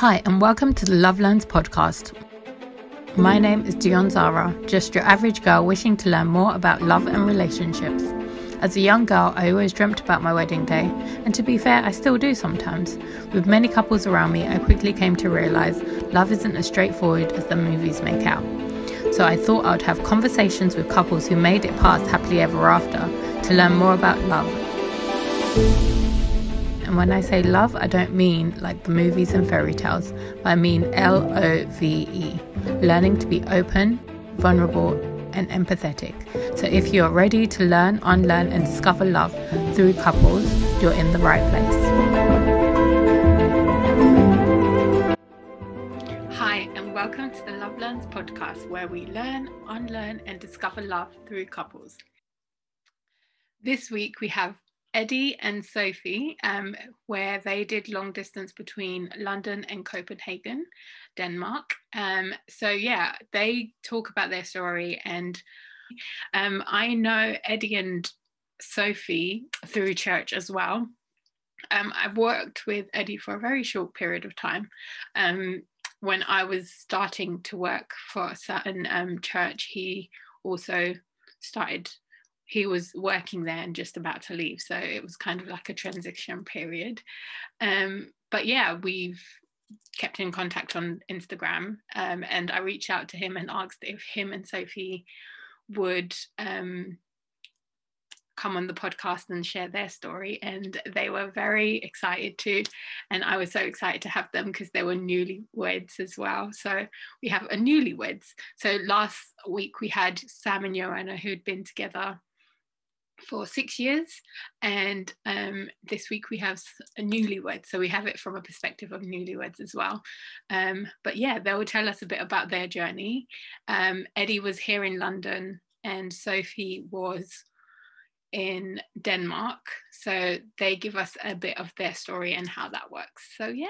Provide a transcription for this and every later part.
Hi, and welcome to the Love Learns podcast. My hmm. name is Dion Zara, just your average girl wishing to learn more about love and relationships. As a young girl, I always dreamt about my wedding day, and to be fair, I still do sometimes. With many couples around me, I quickly came to realize love isn't as straightforward as the movies make out. So I thought I would have conversations with couples who made it past happily ever after to learn more about love. And when I say love, I don't mean like the movies and fairy tales, I mean L O V E, learning to be open, vulnerable, and empathetic. So if you're ready to learn, unlearn, and discover love through couples, you're in the right place. Hi, and welcome to the Love Learns podcast, where we learn, unlearn, and discover love through couples. This week we have Eddie and Sophie, um, where they did long distance between London and Copenhagen, Denmark. Um, so, yeah, they talk about their story. And um, I know Eddie and Sophie through church as well. Um, I've worked with Eddie for a very short period of time. Um, when I was starting to work for a certain um, church, he also started he was working there and just about to leave. So it was kind of like a transition period. Um, but yeah, we've kept in contact on Instagram um, and I reached out to him and asked if him and Sophie would um, come on the podcast and share their story. And they were very excited to. And I was so excited to have them because they were newlyweds as well. So we have a newlyweds. So last week we had Sam and Joanna who'd been together for six years and um, this week we have a newlywed so we have it from a perspective of newlyweds as well. Um, but yeah they will tell us a bit about their journey. Um, eddie was here in london and sophie was in denmark so they give us a bit of their story and how that works. So yeah.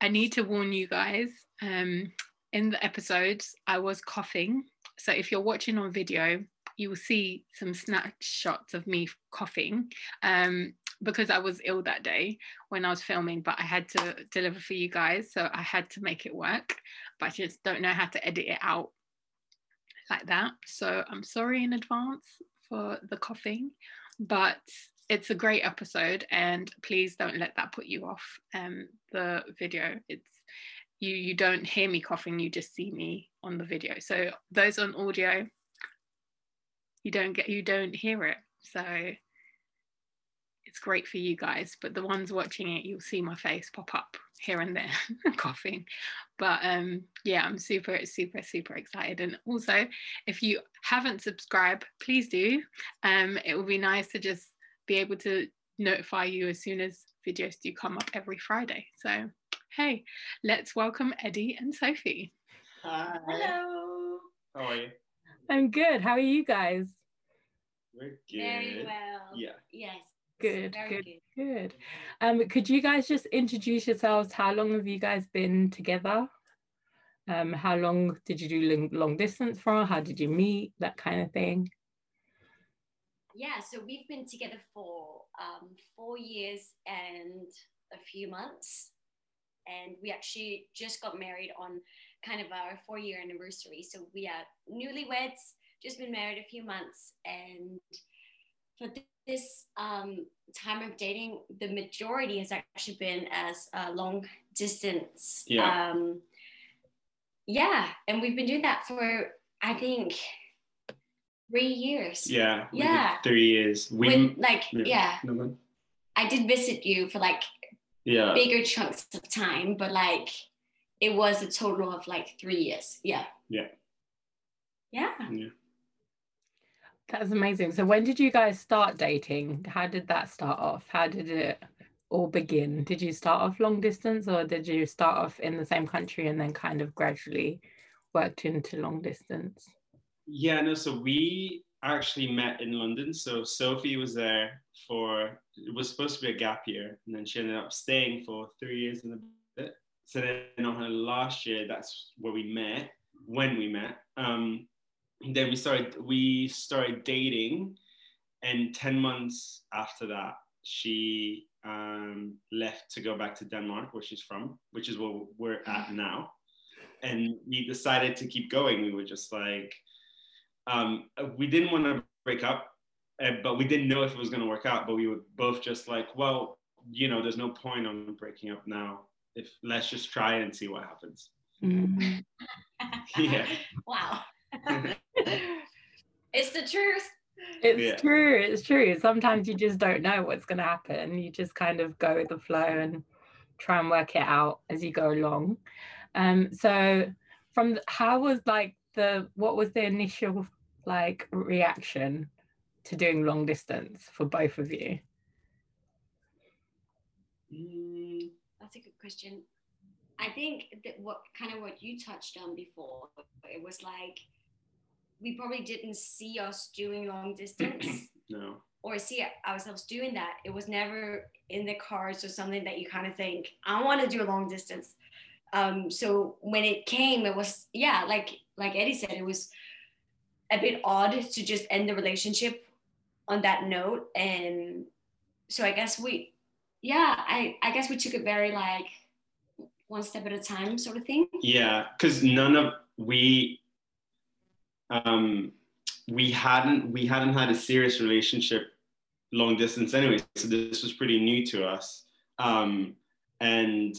I need to warn you guys um, in the episodes i was coughing. So if you're watching on video you will see some snapshots of me coughing um, because I was ill that day when I was filming, but I had to deliver for you guys. So I had to make it work, but I just don't know how to edit it out like that. So I'm sorry in advance for the coughing, but it's a great episode and please don't let that put you off um, the video. It's you you don't hear me coughing, you just see me on the video. So those on audio, you don't get you don't hear it. So it's great for you guys but the ones watching it you'll see my face pop up here and there coughing. But um yeah i'm super super super excited. And also if you haven't subscribed please do. Um it will be nice to just be able to notify you as soon as videos do come up every friday. So hey let's welcome eddie and sophie. Hi. Hello. How are you? i'm good. How are you guys We're good. Very well. Yeah. Yes. Good, Very good, good. good. Um, could you guys just introduce yourselves? How long have you guys been together? Um, how long did you do long, long distance for? How did you meet? That kind of thing. Yeah. So we've been together for um, four years and a few months, and we actually just got married on kind of our four-year anniversary. So we are newlyweds, just been married a few months, and for this um, time of dating, the majority has actually been as a long distance. Yeah. Um, yeah, and we've been doing that for I think three years. Yeah. Yeah. Three years. We. When, like yeah. yeah. I did visit you for like Yeah. bigger chunks of time, but like it was a total of like three years. Yeah. Yeah. Yeah. Yeah. That's amazing. So when did you guys start dating? How did that start off? How did it all begin? Did you start off long distance or did you start off in the same country and then kind of gradually worked into long distance? Yeah. No. So we actually met in London. So Sophie was there for. It was supposed to be a gap year, and then she ended up staying for three years and a bit. So then on her last year, that's where we met. When we met. Um, then we started we started dating and 10 months after that she um, left to go back to Denmark, where she's from, which is where we're at now. And we decided to keep going. We were just like, um, we didn't want to break up, uh, but we didn't know if it was going to work out. But we were both just like, well, you know, there's no point on breaking up now. If let's just try and see what happens. Mm. yeah. Wow. it's the truth. It's Yeah. true. It's true. Sometimes you just don't know what's going to happen. You just kind of go with the flow and try and work it out as you go along. Um, so, from the, how was like the what was the initial like reaction to doing long distance for both of you? Mm, That's a good question. I think that what kind of what you touched on before, it was like we probably didn't see us doing long distance no. or see ourselves doing that. It was never in the cards or something that you kind of think, I want to do a long distance. Um, so when it came, it was yeah, like like Eddie said, it was a bit odd to just end the relationship on that note. And so I guess we yeah, I, I guess we took it very like one step at a time sort of thing. Yeah, because none of we um we hadn't we hadn't had a serious relationship long distance anyway, so this was pretty new to us. Um and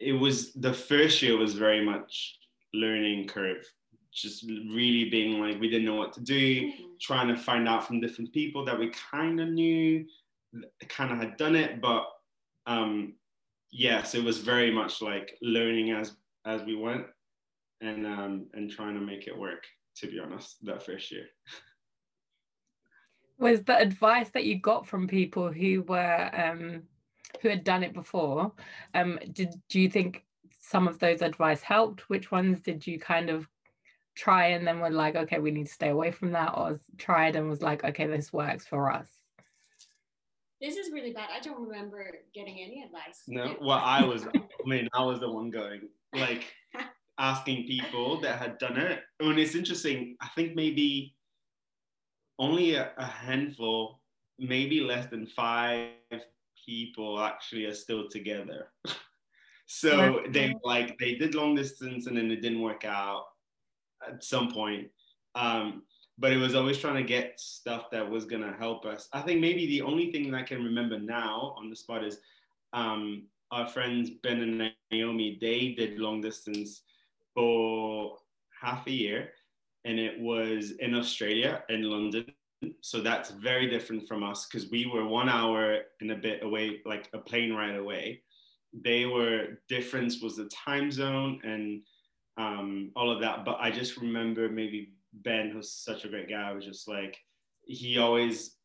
it was the first year was very much learning curve, just really being like we didn't know what to do, trying to find out from different people that we kind of knew, kind of had done it, but um, yes, it was very much like learning as as we went, and um, and trying to make it work. To be honest, that first year. Was the advice that you got from people who were um, who had done it before? Um, did do you think some of those advice helped? Which ones did you kind of try and then were like, okay, we need to stay away from that, or tried and was like, okay, this works for us? This is really bad. I don't remember getting any advice. No, well, I was. I mean, I was the one going like asking people that had done it. I mean, it's interesting. I think maybe only a, a handful, maybe less than five people actually are still together. so they like they did long distance and then it didn't work out at some point. Um, but it was always trying to get stuff that was gonna help us. I think maybe the only thing that I can remember now on the spot is um, our friends Ben and Naomi. They did long distance for half a year, and it was in Australia, in London. So that's very different from us because we were one hour and a bit away, like a plane ride away. They were difference was the time zone and um, all of that. But I just remember maybe Ben, who's such a great guy, was just like he always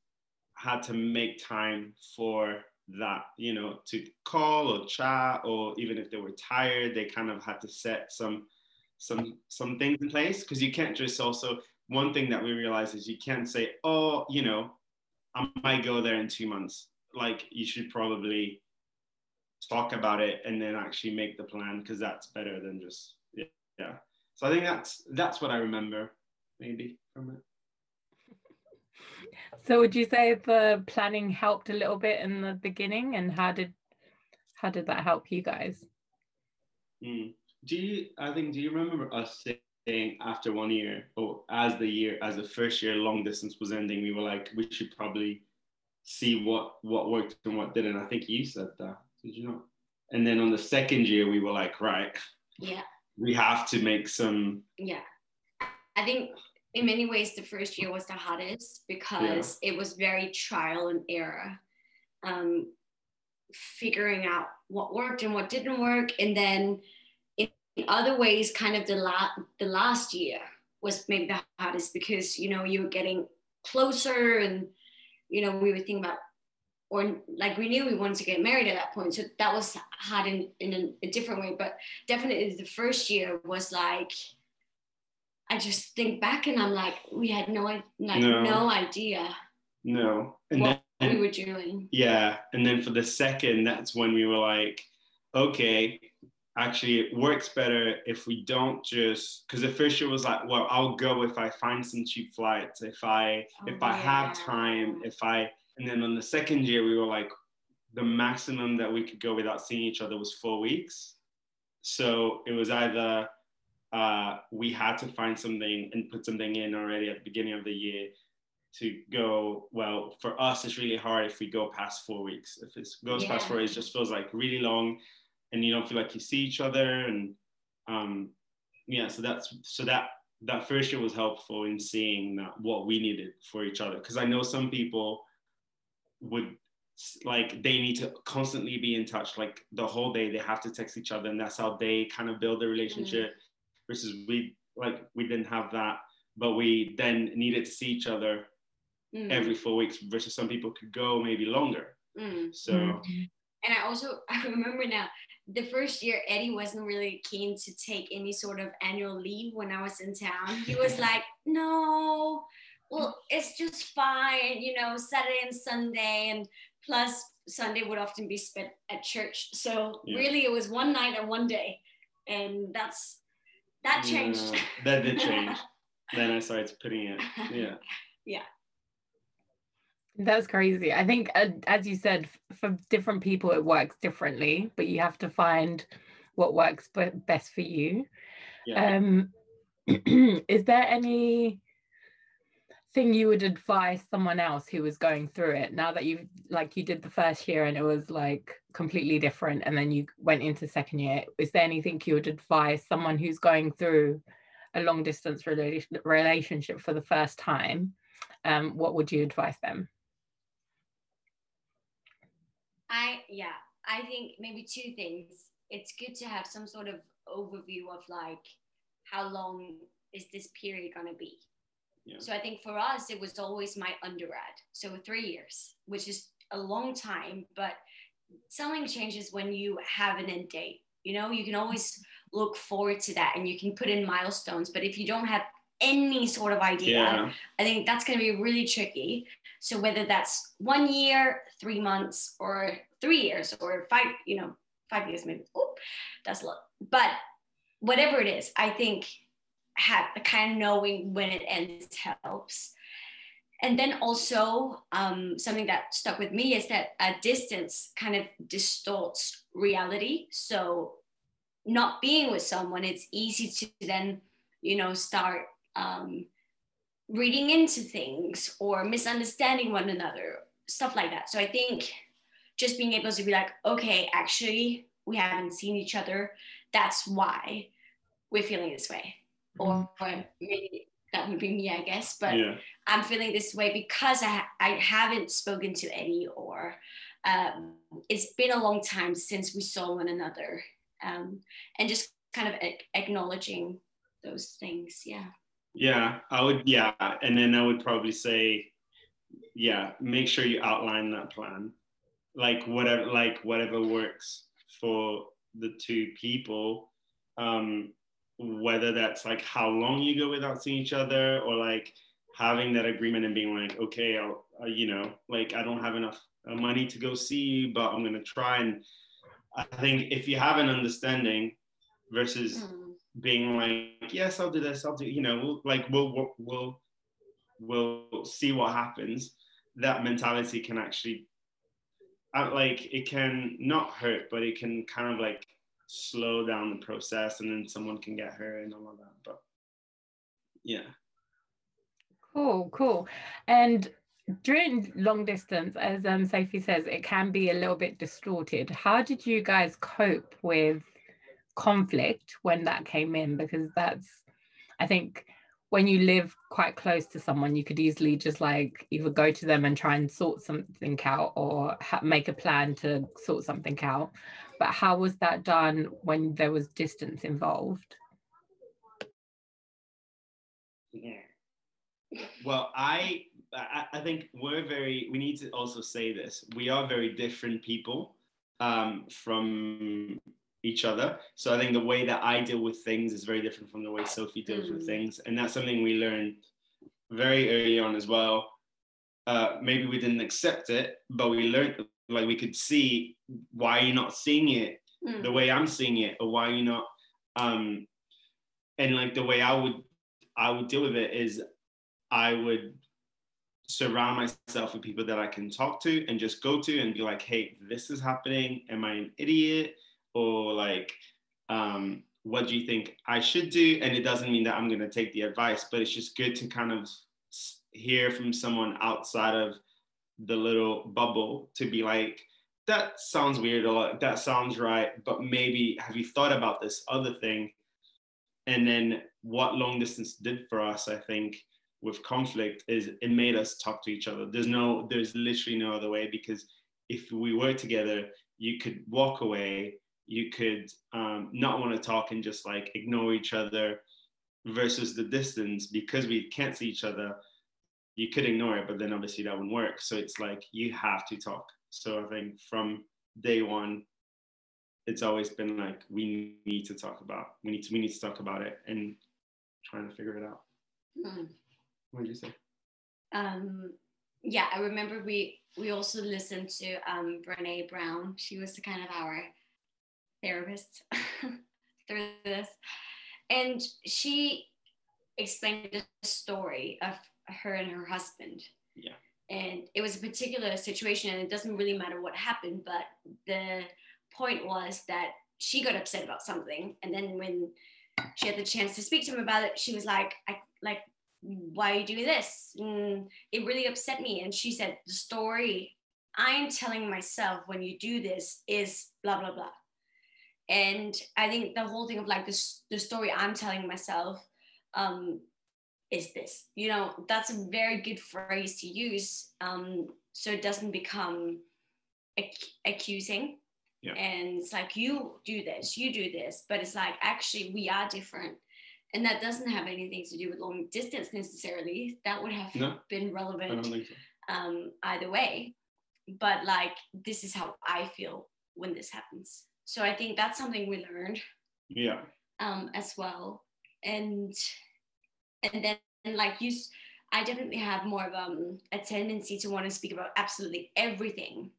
had to make time for that, you know, to call or chat, or even if they were tired, they kind of had to set some some some things in place because you can't just also one thing that we realize is you can't say, oh, you know, I might go there in two months. Like you should probably talk about it and then actually make the plan because that's better than just yeah, yeah. So I think that's that's what I remember maybe from it. So would you say the planning helped a little bit in the beginning and how did how did that help you guys? Mm. Do you I think do you remember us saying after one year or as the year as the first year long distance was ending, we were like, we should probably see what what worked and what didn't. I think you said that, did you not? And then on the second year we were like, right, Yeah. we have to make some Yeah. I think in many ways the first year was the hardest because it was very trial and error. Um, figuring out what worked and what didn't work. And then other ways, kind of the la- the last year was maybe the hardest because you know you were getting closer and you know we were thinking about or like we knew we wanted to get married at that point so that was hard in, in a, a different way but definitely the first year was like i just think back and i'm like we had no like No. no, idea no. And what then we were doing Yeah. And then for the second, that's when we were like, okay, actually, it works better if we don't just, because the first year was like, well, I'll go if I find some cheap flights, if I, if I have Oh, time, if I, and then on the second year, we were like, the maximum that we could go without seeing each other was four weeks. So it was either uh, we had to find something and put something in already at the beginning of the year to go well for us it's really hard if we go past four weeks if it goes yeah. past four weeks it just feels like really long and you don't feel like you see each other and um yeah so that's so that that first year was helpful in seeing that what we needed for each other because i know some people would like they need to constantly be in touch like the whole day they have to text each other and that's how they kind of build a relationship mm versus we like we didn't have that but we then needed to see each other mm. every four weeks versus some people could go maybe longer mm. so mm-hmm. and i also i remember now the first year eddie wasn't really keen to take any sort of annual leave when i was in town he was like no well it's just fine you know saturday and sunday and plus sunday would often be spent at church so yeah. really it was one night and one day and that's that changed. Yeah, that did change. then I started putting it. Yeah. Yeah. That's crazy. I think, uh, as you said, for different people, it works differently, but you have to find what works best for you. Yeah. Um, is there any thing you would advise someone else who was going through it now that you've like you did the first year and it was like completely different and then you went into second year is there anything you would advise someone who's going through a long distance relationship for the first time um, what would you advise them i yeah i think maybe two things it's good to have some sort of overview of like how long is this period going to be so I think for us, it was always my undergrad. So three years, which is a long time, but something changes when you have an end date. You know, you can always look forward to that and you can put in milestones. But if you don't have any sort of idea, yeah. I think that's going to be really tricky. So whether that's one year, three months, or three years, or five, you know, five years maybe. Oh, that's a lot. But whatever it is, I think have kind of knowing when it ends helps and then also um, something that stuck with me is that a distance kind of distorts reality so not being with someone it's easy to then you know start um, reading into things or misunderstanding one another stuff like that so i think just being able to be like okay actually we haven't seen each other that's why we're feeling this way or maybe that would be me, I guess. But yeah. I'm feeling this way because I I haven't spoken to Eddie, or um, it's been a long time since we saw one another, um, and just kind of a- acknowledging those things. Yeah. Yeah, I would. Yeah, and then I would probably say, yeah, make sure you outline that plan, like whatever, like whatever works for the two people. Um, whether that's like how long you go without seeing each other or like having that agreement and being like okay i'll uh, you know like i don't have enough uh, money to go see you but i'm going to try and i think if you have an understanding versus mm. being like yes i'll do this i'll do you know we'll, like we'll we'll we'll see what happens that mentality can actually uh, like it can not hurt but it can kind of like slow down the process and then someone can get hurt and all of that but yeah. Cool cool. And during long distance as um, sophie says it can be a little bit distorted. How did you guys cope with conflict when that came in? Because that's i think when you live quite close to someone you could easily just like either go to them and try and sort something out or ha- make a plan to sort something out but how was that done when there was distance involved? Yeah. Well, I I think we're very. We need to also say this. We are very different people um, from each other. So I think the way that I deal with things is very different from the way Sophie deals mm. with things, and that's something we learned very early on as well. Uh, maybe we didn't accept it, but we learned like we could see why you're not seeing it mm. the way I'm seeing it, or why you're not. Um, and like the way I would I would deal with it is I would surround myself with people that I can talk to and just go to and be like, hey, this is happening. Am I an idiot? Or like, um, what do you think I should do? And it doesn't mean that I'm going to take the advice, but it's just good to kind of hear from someone outside of the little bubble to be like, that sounds weird or that sounds right, but maybe have you thought about this other thing? And then what long distance did for us, I think, with conflict is it made us talk to each other. There's no, there's literally no other way because if we were together, you could walk away, you could um, not want to talk and just like ignore each other versus the distance because we can't see each other you could ignore it, but then obviously that wouldn't work. So it's like you have to talk. So I think from day one, it's always been like we need to talk about. We need to we need to talk about it and trying to figure it out. Mm. What did you say? Um, yeah, I remember we we also listened to um, Brene Brown. She was the kind of our therapist through this, and she explained the story of her and her husband. Yeah. And it was a particular situation, and it doesn't really matter what happened, but the point was that she got upset about something, and then when she had the chance to speak to him about it, she was like, "I like, why are you doing this?" And it really upset me, and she said, "The story I'm telling myself when you do this is blah blah blah." And I think the whole thing of like this, the story I'm telling myself um, is this you know that's a very good phrase to use um, so it doesn't become ac- accusing. Yeah. and it's like you do this you do this but it's like actually we are different. And that doesn't have anything to do with long distance necessarily. That would have no, been relevant so. um, either way. But like this is how i feel when this happens so i think that's something we learned yeah. um, as well. And and then and like you i definitely have more of um, a tendency to want to speak about absolutely everything.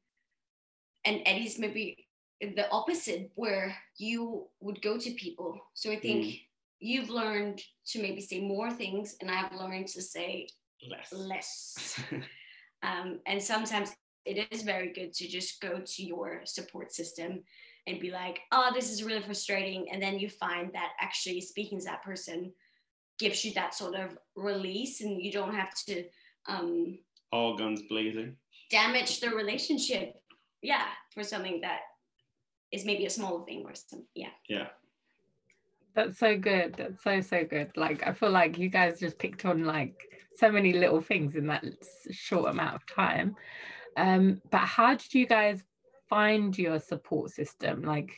And eddie's maybe the opposite where you would go to people. So i think mm. you've learned to maybe say more things and i've learned to say less. less. Um, and sometimes it is very good to just go to your support system and be like oh this is really frustrating and then you find that actually speaking to that person gives you that sort of release and you don't have to um, all guns blazing. damage the relationship. Yeah for something that is maybe a small thing or something yeah. Yeah. That's so good. That's so so good. Like i feel like you guys just picked on like so many little things in that short amount of time. Um but how did you guys find your support system? Like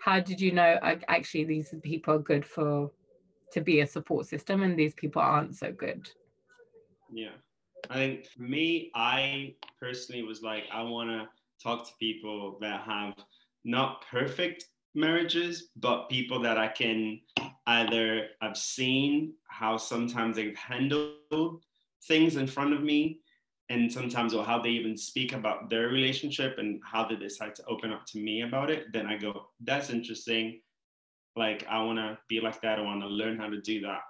how did you know actually these people are good for to be a support system and these people aren't so good? Yeah. I think for me i personally was like i want to talk to people that have not perfect marriages but people that i can either i've seen how sometimes they've handled things in front of me and sometimes or how they even speak about their relationship and how they decide to open up to me about it then i go that's interesting. Like i want to be like that. I want to learn how to do that.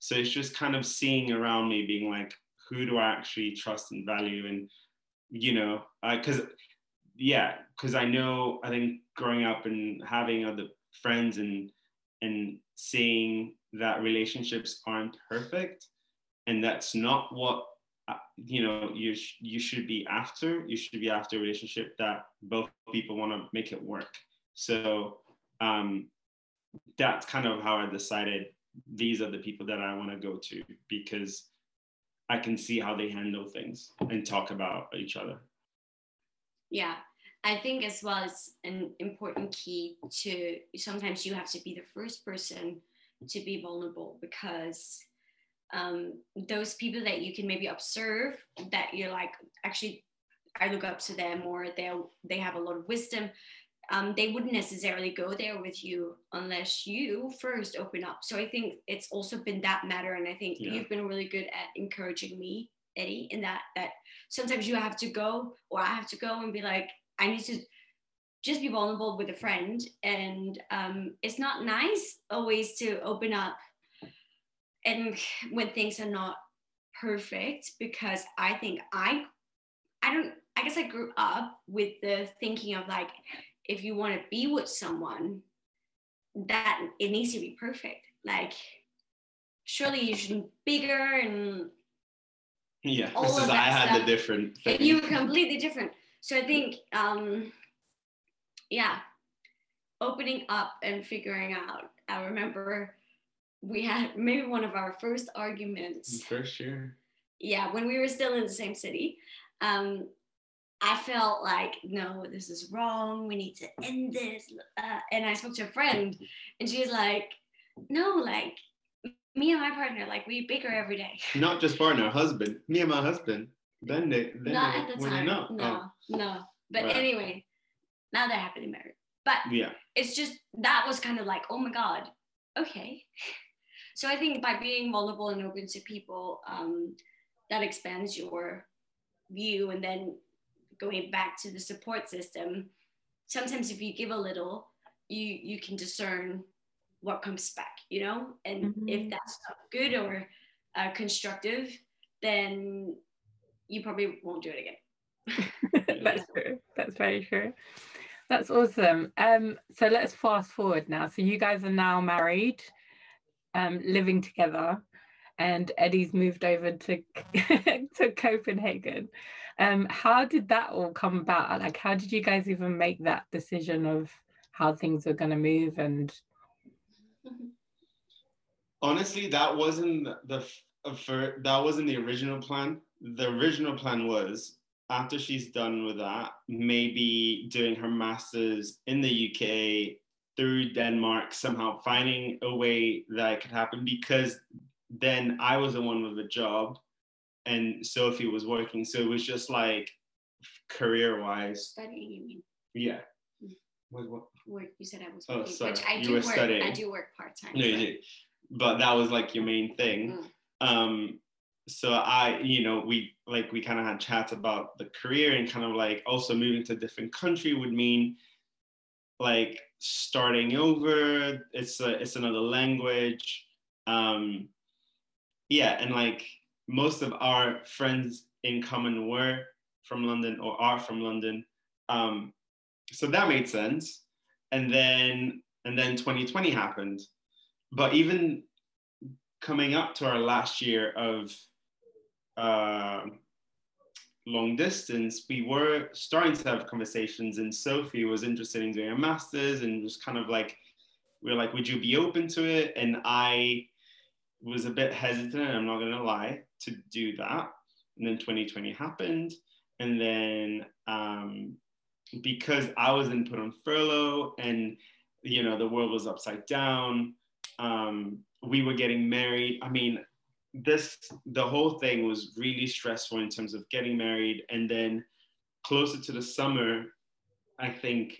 So it's just kind of seeing around me being like who do i actually trust and value? And you know because uh, yeah because i know i think growing up and having other friends and and seeing that relationships aren't perfect and that's not what you know you sh- you should be after you should be after a relationship that both people want to make it work so um that's kind of how I decided these are the people that I want to go to because I can see how they handle things and talk about each other. Yeah, I think as well as an important key to sometimes you have to be the first person to be vulnerable because um, those people that you can maybe observe that you're like actually I look up to them or they they have a lot of wisdom um, they wouldn't necessarily go there with you unless you first open up. So I think it's also been that matter, and I think yeah. you've been really good at encouraging me, Eddie, in that that sometimes you have to go, or I have to go and be like, I need to just be vulnerable with a friend, and um, it's not nice always to open up, and when things are not perfect because I think I I don't I guess I grew up with the thinking of like if you want to be with someone that it needs to be perfect like surely you should be bigger and Yeah, this is I had stuff. the different thing. you were completely different so i think um yeah opening up and figuring out i remember we had maybe one of our first arguments First year. yeah when we were still in the same city um i felt like no this is wrong we need to end this uh, and i spoke to a friend and she was like no like me and my partner like we bicker every day Not just partner, husband. Me and my husband. Then they then not they, at the time no no but Right. anyway now they're happily married but Oh, yeah. it's just that was kind of like oh my god okay so i think by being vulnerable and open to people um, that expands your view and then going back to the support system sometimes if you give a little you you can discern what comes back you know and Mhm. if that's not good or uh, constructive then you probably won't do it again That's true. That's very true. That's awesome. Um, so let's fast forward now. So you guys are now married, um, living together, and Eddie's moved over to to Copenhagen. Um, how did that all come about? Like, how did you guys even make that decision of how things were going to move? And honestly that wasn't the for that wasn't the original plan the original plan was after she's done with that maybe doing her masters in the uk through denmark somehow finding a way that it could happen because then i was the one with a job and sophie was working. So it was just like career wise studying you mean? Yeah. What- what- work you said i was working, Oh, working, sorry. which i You do were work i do work part-time no, you but- but that was like your main thing. Mm. um so i you know we like we kind of had chats about the career and kind of like also moving to a different country would mean like starting over. It's a it's another language. Um yeah and like most of our friends in common were from london or are from london. Um so that made sense. And then and then 2020 happened. But even coming up to our last year of uh, long distance, we were starting to have conversations, and Sophie was interested in doing a master's, and was kind of like, we were like, would you be open to it? And I was a bit hesitant, I'm not gonna lie, to do that. And then 2020 happened, and then um, because I was then put on furlough, and you know the world was upside down. Um, we were getting married. I mean, this the whole thing was really stressful in terms of getting married, and then closer to the summer, I think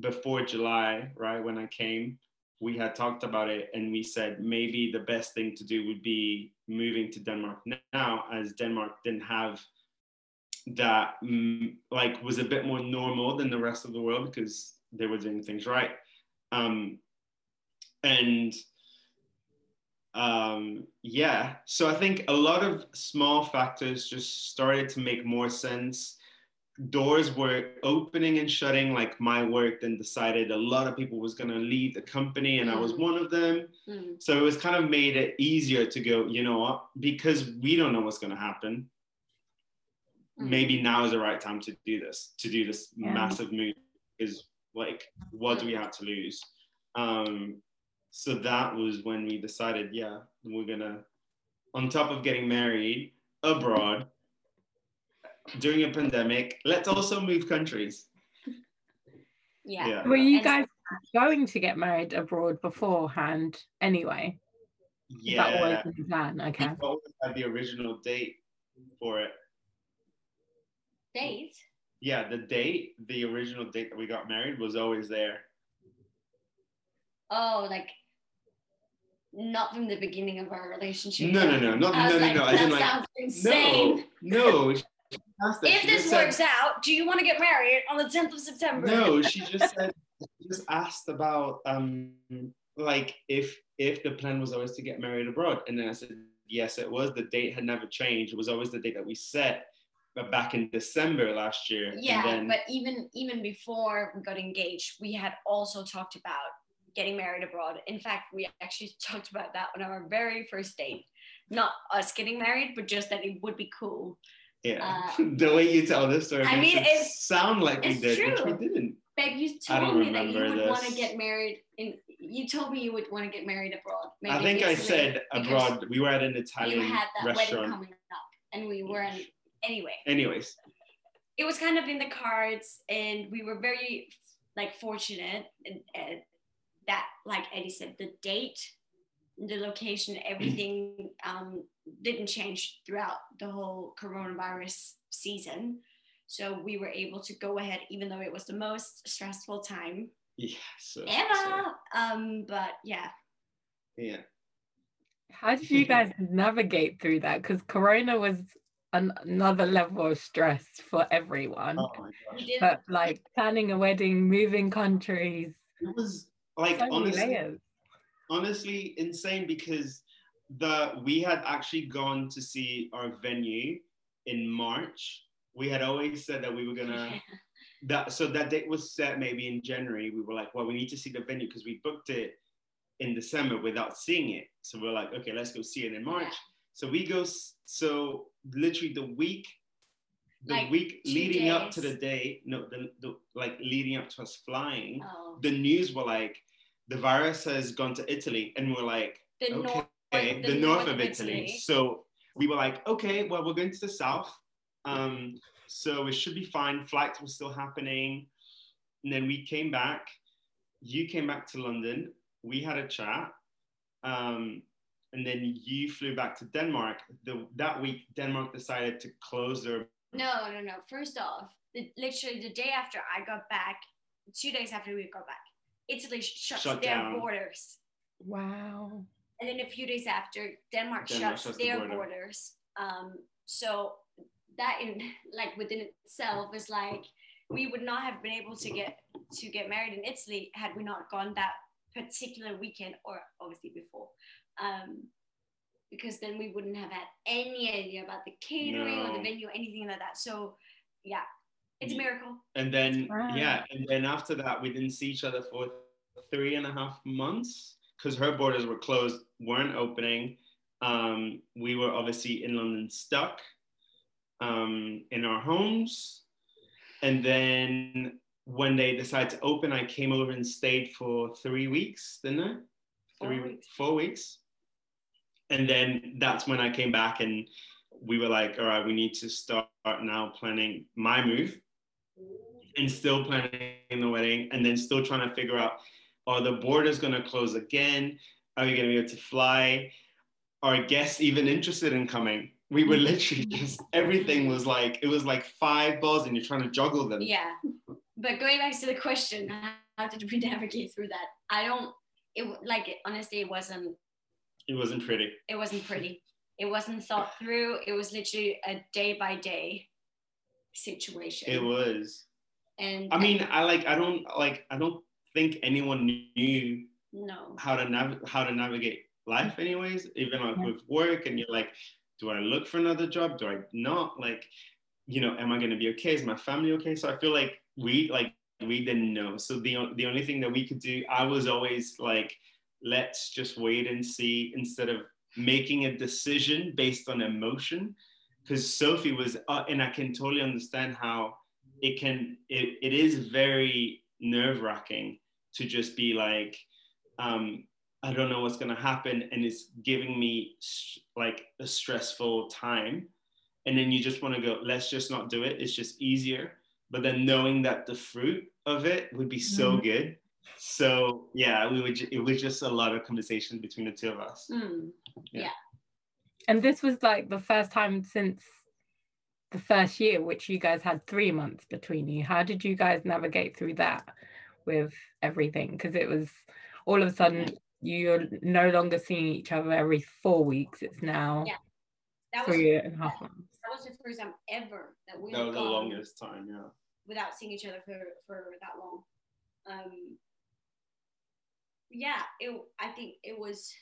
before July, right when I came, we had talked about it, and we said maybe the best thing to do would be moving to Denmark. Now, as Denmark didn't have that mm, like was a bit more normal than the rest of the world because they were doing things right. Um and um yeah so i think a lot of small factors just started to make more sense doors were opening and shutting like my work then decided a lot of people was going to leave the company and i was Mm. one of them Mm. so it was kind of made it easier to go you know what because we don't know what's going to happen Mm. maybe now is the right time to do this to do this Yeah. massive move is like what do we have to lose um so that was when we decided yeah we're gonna on top of getting married abroad during a pandemic let's also move countries. Yeah. Yeah. Were you guys going to get married abroad beforehand anyway? Is That yeah. was the plan. Okay. we always had the original date for it. Date? Yeah the date the original date that we got married was always there. Oh like not from the beginning of our relationship no no no not no was no like, no I that didn't like sounds insane No, no. if this said- works out do you want to get married on the 10th of september No, she just said she just asked about um like if if the plan was always to get married abroad, and then I said yes, it was. The date had never changed. It was always the date that we set, but back in December last year. Yeah, then, but even even before we got engaged, we had also talked about getting married abroad. In fact, we actually talked about that on our very first date. Not us getting married, but just that it would be cool. yeah, uh, the way you tell this story I makes mean, it sound like we did, which we didn't. Babe, you I told don't me that you remember would want to get married in. You told me you would want to get married abroad. I think I said abroad. We were at an Italian You had that wedding coming up, and we weren't. Anyway, Anyways, it was kind of in the cards, and we were very like fortunate and, and that, like Eddie said, the date, the location, everything um, didn't change throughout the whole coronavirus season. So we were able to go ahead, even though it was the most stressful time yeah. So, so. Um, but yeah, yeah. How did you guys navigate through that? Because Corona was an- another level of stress for everyone. Oh my gosh. But like planning a wedding, moving countries, It was like so many honestly, layers. honestly insane because the we had actually gone to see our venue in March. We had always said that we were gonna that so that date was set maybe in January. We were like, well, we need to see the venue because we booked it in December without seeing it. So we're like, okay, let's go see it in March. Yeah. So we go. So literally the week, the Like week two leading up to the day, no, the, the like leading up to us flying, Oh, the news were like, the virus has gone to Italy, and we're like, the okay, north, the, north, of Italy. So we were like, okay, well, we're going to the south. Um, so it should be fine. Flights were still happening. And then we came back. You came back to London. We had a chat. Um, and then you flew back to Denmark. The, that week, Denmark decided to close their. No, no, no. First off, the, literally the day after I got back, two days after we got back, Italy shuts Shut their down. borders. Wow. And then a few days after, Denmark, Denmark shuts, shuts the their border. borders. Um, so that in like within itself is like we would not have been able to get to get married in Italy had we not gone that particular weekend or obviously before. Um, because then we wouldn't have had any idea about the catering or the No. venue, anything like that. So yeah, it's a miracle. And then, Wow. yeah, and then after that, we didn't see each other for three and a half months because her borders were closed, weren't opening. Um, we were obviously in London stuck um, in our homes. And then when they decided to open, I came over and stayed for three weeks, didn't I? Four weeks. four weeks. And then that's when I came back and we were like, all right, we need to start now planning my move and still planning the wedding and then still trying to figure out are the borders going to close again? Are we going to be able to fly? Are guests even interested in coming? We were literally just everything was like it was like five balls and you're trying to juggle them. Yeah. But going back to the question, how did we navigate through that? I don't. It like it, honestly, it wasn't. It wasn't pretty. It wasn't pretty. It wasn't thought through. It was literally a day by day situation. It was. And I mean, I like I don't like I don't think anyone knew no. how to nav- how to navigate life anyways even like Yeah. with work and you're like do i look for another job do i not like you know am i going to be okay is my family okay so i feel like we like we didn't know so the, the only thing that we could do i was always like let's just wait and see instead of making a decision based on emotion because sophie was uh, and i can totally understand how it can it, it is very nerve wracking to just be like um, I don't know what's going to happen, and it's giving me like a stressful time. And then you just want to go, let's just not do it. It's just easier. But then knowing that the fruit of it would be so Mhm. good. So yeah, we would. It was just a lot of conversation between the two of us. Mm. And this was like the first time since the first year, which you guys had three months between you. How did you guys navigate through that with everything? Because it was all of a sudden you're no longer seeing each other every four weeks. It's now Yeah. That was three and a half months. that was the first time ever that we That was the longest time. Yeah. without seeing each other for for that long. Um, yeah, it. I think it was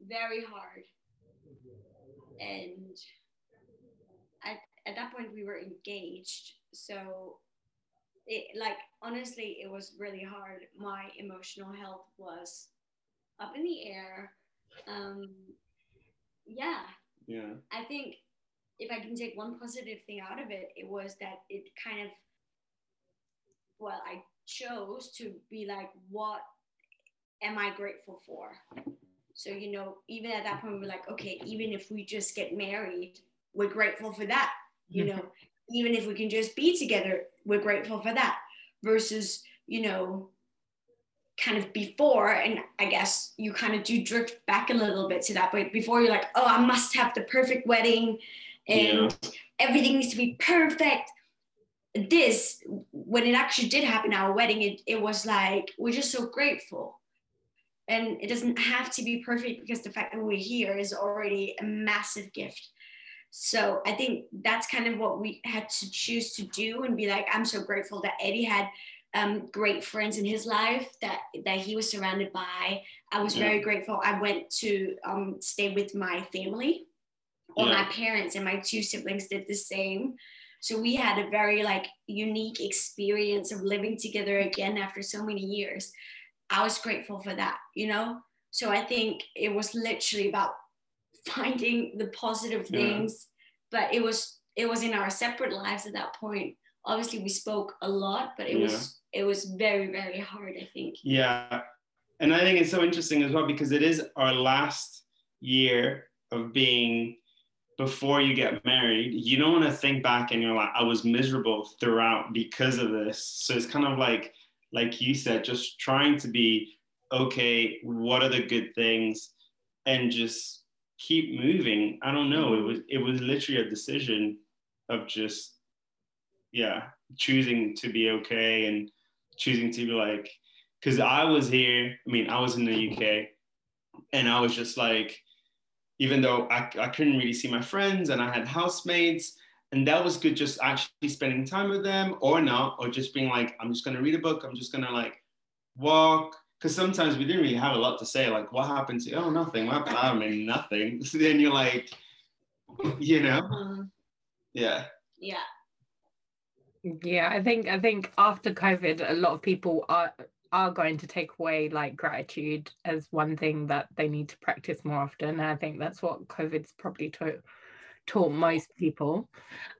very hard and at, at that point we were engaged. So it like honestly it was really hard. My emotional health was up in the air. Um yeah. Yeah. i think if i can take one positive thing out of it it was that it kind of well i chose to be like what am i grateful for so you know even at that point we were like okay even if we just get married we're grateful for that you mm-hmm. know. Even if we can just be together we're grateful for that versus you know kind of before and i guess you kind of do drift back a little bit to that but before you're like oh i must have the perfect wedding and everything needs to be perfect. This when it actually did happen our wedding it, it was like we're just so grateful and it doesn't have to be perfect because the fact that we're here is already a massive gift. So i think that's kind of what we had to choose to do and be like i'm so grateful that eddie had um, great friends in his life that that he was surrounded by. I was Yeah. very grateful i went to um, stay with my family. Or Yeah. my parents and my two siblings did the same. So we had a very like unique experience of living together again after so many years i was grateful for that you know so i think it was literally about finding the positive Yeah. things but it was it was in our separate lives at that point obviously we spoke a lot but it was it was very very hard i think Yeah. And I think it's so interesting as well because it is our last year of being before you get married. You don't want to think back and you're like, I was miserable throughout because of this. So it's kind of like, like you said, just trying to be okay, what are the good things? And just keep moving. I don't know. It was it was literally a decision of just yeah, choosing to be okay and choosing to be like because I was here, I mean, I was in the UK and I was just like, even though I, I couldn't really see my friends and I had housemates, and that was good just actually spending time with them or not, or just being like, I'm just gonna read a book, I'm just gonna like walk. Because sometimes we didn't really have a lot to say, like, what happened to, oh, nothing, what happened? I mean, nothing. So then you're like, you know, Um, yeah, yeah Yeah, I think I think after COVID, a lot of people are are going to take away like gratitude as one thing that they need to practice more often. And I think that's what COVID's probably taught taught most people,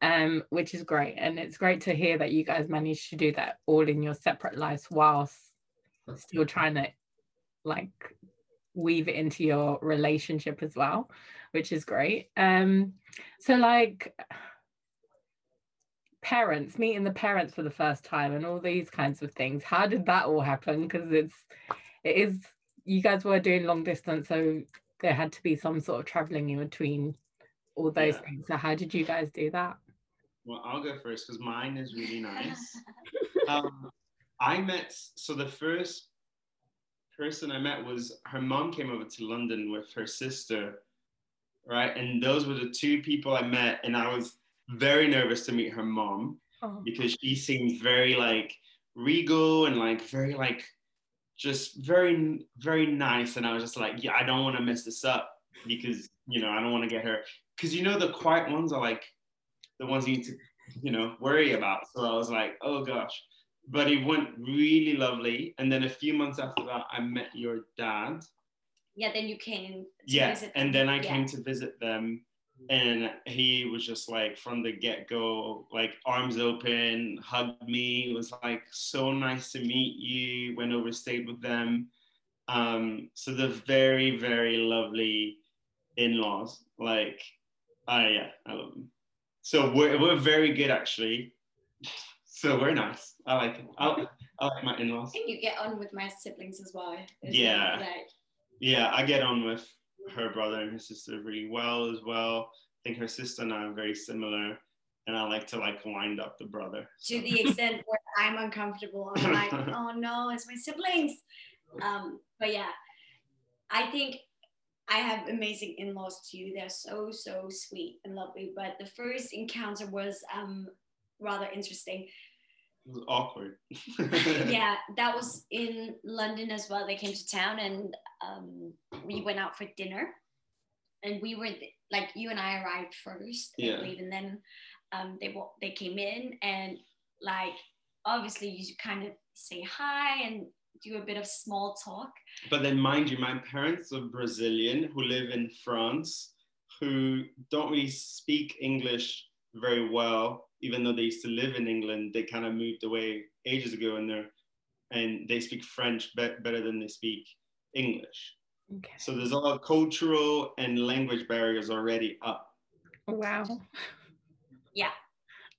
um, which is great. And it's great to hear that you guys managed to do that all in your separate lives whilst still trying to like weave it into your relationship as well, which is great. Um, so like parents meeting the parents for the first time and all these kinds of things how did that all happen because it's it is you guys were doing long distance so there had to be some sort of traveling in between all those Yeah. things so how did you guys do that well, I'll go first because mine is really nice. um, I met so the first person I met was her mom came over to London with her sister, right? And those were the two people I met, and I was very nervous to meet her mom oh, because she seemed very like regal and like very like just very very nice, and I was just like, yeah, I don't want to mess this up because you know I don't want to get her because you know the quiet ones are like the ones you need to you know worry about. So I was like, oh gosh but it went really lovely. And then a few months after that, I met your dad. yeah then you came to Yeah, visit and then I Yeah. came to visit them, and he was just like from the get go, like arms open, hugged me. It was like so nice to meet you. Went over, stayed with them. Um, so they're very, very lovely in-laws. Like, I yeah, I love them. So we're we're very good actually. So we're nice. I like it. I, I like my in-laws. I think you get on with my siblings as well. Yeah. Like, Yeah, I get on with her brother and her sister really well as well. I think her sister and I are very similar, and I like to like wind up the brother. to the extent where I'm uncomfortable. I'm like, oh no, it's my siblings. Um, but yeah, I think I have amazing in-laws too. They're so so sweet and lovely. But the first encounter was um rather interesting. It was awkward. yeah, that was in London as well. They came to town and um, we went out for dinner. And we were th- like you and I arrived first, Yeah. I believe, and then um, they wa- they came in and like obviously you kind of say hi and do a bit of small talk. But then, mind you, my parents are Brazilian who live in France, who don't really speak English very well, even though they used to live in England. They kind of moved away ages ago, and they're and they speak French be- better than they speak English. Okay. So there's a lot of cultural and language barriers already up. Wow. Yeah,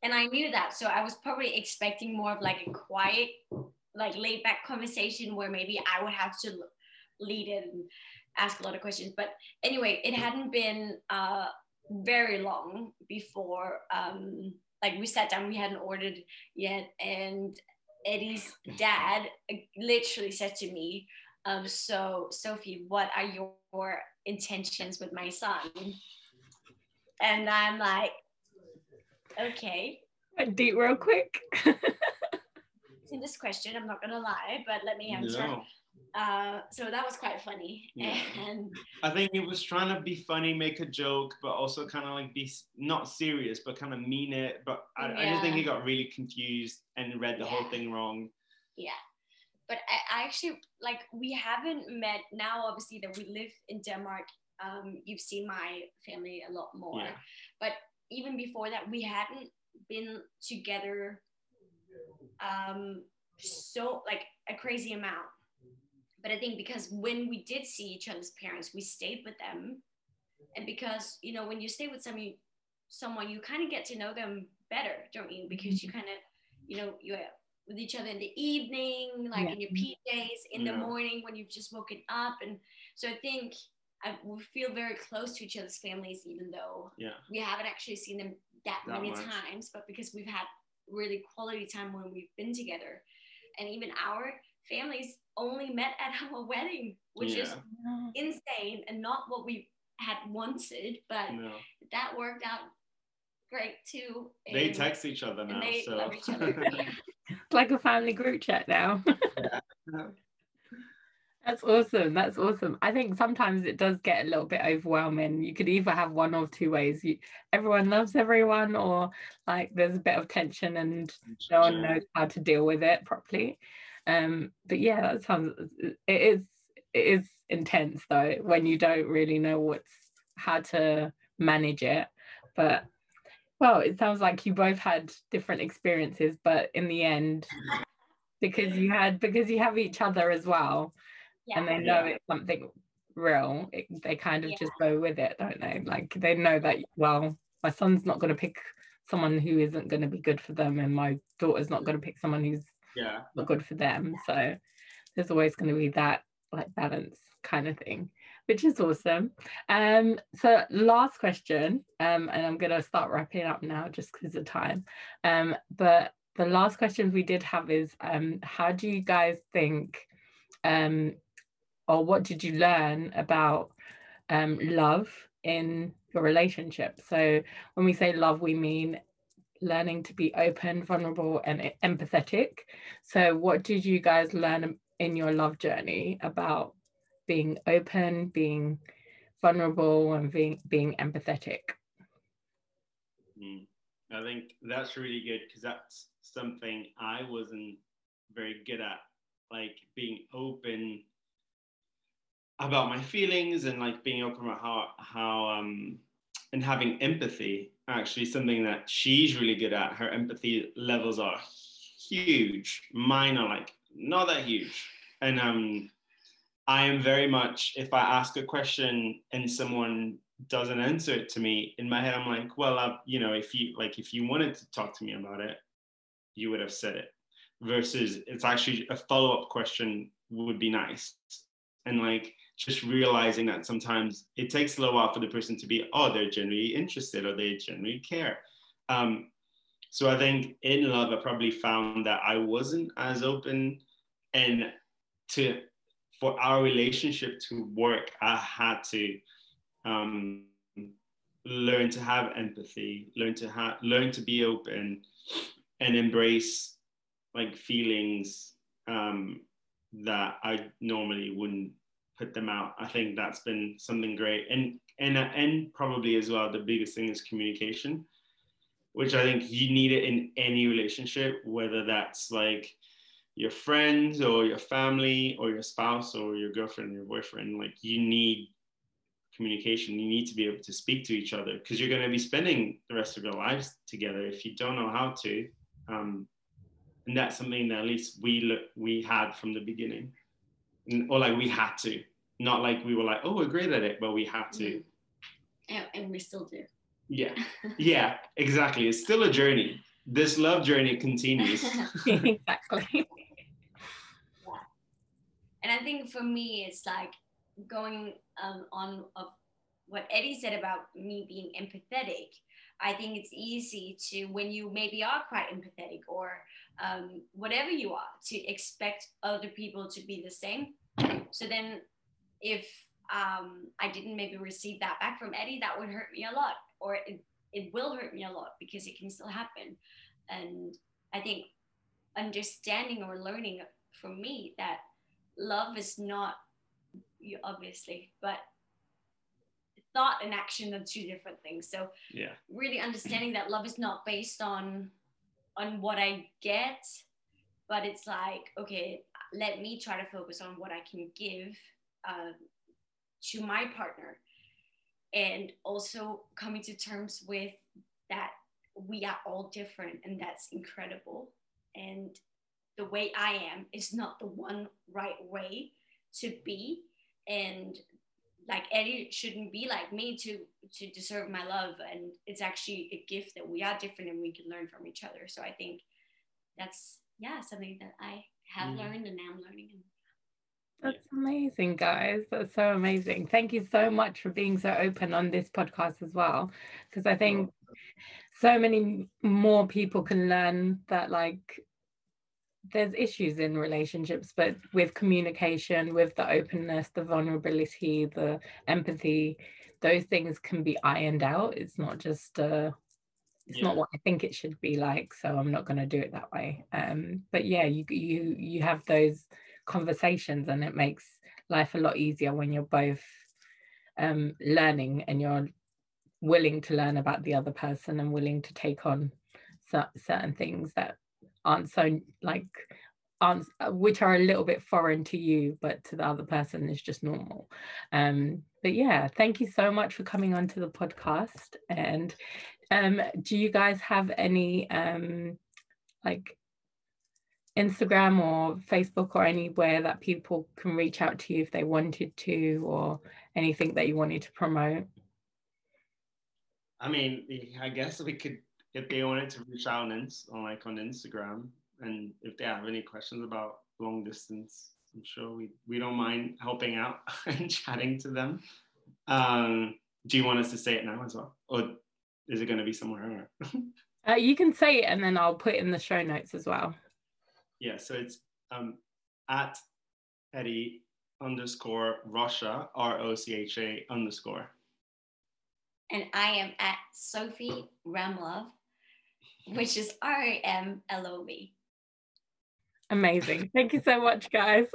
and I knew that, so I was probably expecting more of like a quiet, like laid back conversation where maybe I would have to lead it and ask a lot of questions. But anyway, it hadn't been uh, very long before um, like we sat down, we hadn't ordered yet, and Eddie's dad literally said to me, um, "So Sophie, what are your intentions with my son?" And I'm like, "Okay." Deep real quick. To this question, I'm not gonna lie, but let me answer. No. Uh, so that was quite funny, Yeah. and I think it was trying to be funny, make a joke, but also kind of like be not serious, but kind of mean it. But I, I just think he got really confused and read the whole thing wrong. yeah. But I, I actually like we haven't met now. Obviously, that we live in Denmark. Um, you've seen my family a lot more, Yeah. but even before that, we hadn't been together um, so like a crazy amount. But I think because when we did see each other's parents, we stayed with them, and because you know when you stay with someone, someone you kind of get to know them better, don't you? Because you kind of, you know, you're with each other in the evening, like Yeah. in your PJs, in the morning when you've just woken up, and so I think I, we feel very close to each other's families, even though Yeah. we haven't actually seen them that, That many much. times, but because we've had really quality time when we've been together. And even our families only met at our wedding, which is insane and not what we had wanted, but No. that worked out great too. They And- text each other now. they so. love each other. It's like a family group chat now. That's awesome. That's awesome. I think sometimes it does get a little bit overwhelming. You could either have one of two ways. You, everyone loves everyone, or like there's a bit of tension and no one knows how to deal with it properly. Um, but yeah, that sounds it is it is intense though when you don't really know what's how to manage it. But well, it sounds like you both had different experiences, but in the end, because you had because you have each other as well and they know Yeah. it's something real it, they kind of Yeah. just go with it don't they like they know that well my son's not going to pick someone who isn't going to be good for them and my daughter's not going to pick someone who's Yeah. not good for them so there's always going to be that like balance kind of thing which is awesome um so last question um and i'm going to start wrapping up now just because of time um but the last question we did have is um how do you guys think um or what did you learn about um, love in your relationship? So, when we say love, we mean learning to be open, vulnerable, and empathetic. So, what did you guys learn in your love journey about being open, being vulnerable, and being being empathetic? Mm. I think that's really good because that's something I wasn't very good at, like being open about my feelings and like being open about how how um and having empathy. Actually, something that she's really good at. Her empathy levels are huge. Mine are like not that huge, and um. I am very much, if I ask a question and someone doesn't answer it to me, in my head, I'm like, well, uh, you know, if you like, if you wanted to talk to me about it, you would have said it. Versus, it's actually a follow up question would be nice, and like just realizing that sometimes it takes a little while for the person to be, oh, they're genuinely interested or they genuinely care. Um, so I think in love, I probably found that I wasn't as open, and to for our relationship to work, I had to um, learn to have empathy, learn to have, learn to be open, and embrace like feelings um, that I normally wouldn't put them out. I think that's been something great. And and and probably as well the biggest thing is communication, which I think you need it in any relationship, whether that's like your friends or your family or your spouse or your girlfriend or your boyfriend. Like you need communication. You need to be able to speak to each other because you're going to be spending the rest of your lives together. If you don't know how to, um, and that's something that at least we look, we had from the beginning, or like we had to, not like we were like, oh, we're great at it, but we had to. Mm. And, and we still do. Yeah, yeah, exactly. It's still a journey. This love journey continues. exactly. Yeah. And I think for me, it's like going um, on of what Eddie said about me being empathetic. I think it's easy to, when you maybe are quite empathetic or um, whatever you are, to expect other people to be the same. So then, if um, I didn't maybe receive that back from Eddie, that would hurt me a lot, or it, it will hurt me a lot because it can still happen. And I think understanding or learning from me that love is not you obviously, but thought and action are two different things. So yeah, really understanding that love is not based on on what I get, but it's like okay, let me try to focus on what I can give uh, to my partner, and also coming to terms with that we are all different, and that's incredible. And the way I am is not the one right way to be and like Eddie shouldn't be like me to to deserve my love and it's actually a gift that we are different and we can learn from each other so I think that's yeah something that I have mm. learned and i'm learning that's amazing, guys. That's so amazing. Thank you so much for being so open on this podcast as well. Because I think so many more people can learn that, like, there's issues in relationships but with communication with the openness the vulnerability the empathy those things can be ironed out it's not just uh it's yeah. not what i think it should be like so i'm not going to do it that way um but yeah you you you have those conversations and it makes life a lot easier when you're both um learning and you're willing to learn about the other person and willing to take on certain things that aren't so like aren't which are a little bit foreign to you but to the other person is just normal. Um but yeah thank you so much for coming onto the podcast. And um do you guys have any um like Instagram or Facebook or anywhere that people can reach out to you if they wanted to or anything that you wanted to promote? I mean, I guess we could if they wanted to reach out on, on like on Instagram, and if they have any questions about long distance, I'm sure we, we don't mind helping out and chatting to them. Um, do you want us to say it now as well, or is it going to be somewhere? uh, you can say it, and then I'll put it in the show notes as well. Yeah, so it's um, at Eddie underscore Rocha, R O C H A underscore. And I am at Sophie Ramlov which is R A M L O V. Amazing. Thank you so much, guys.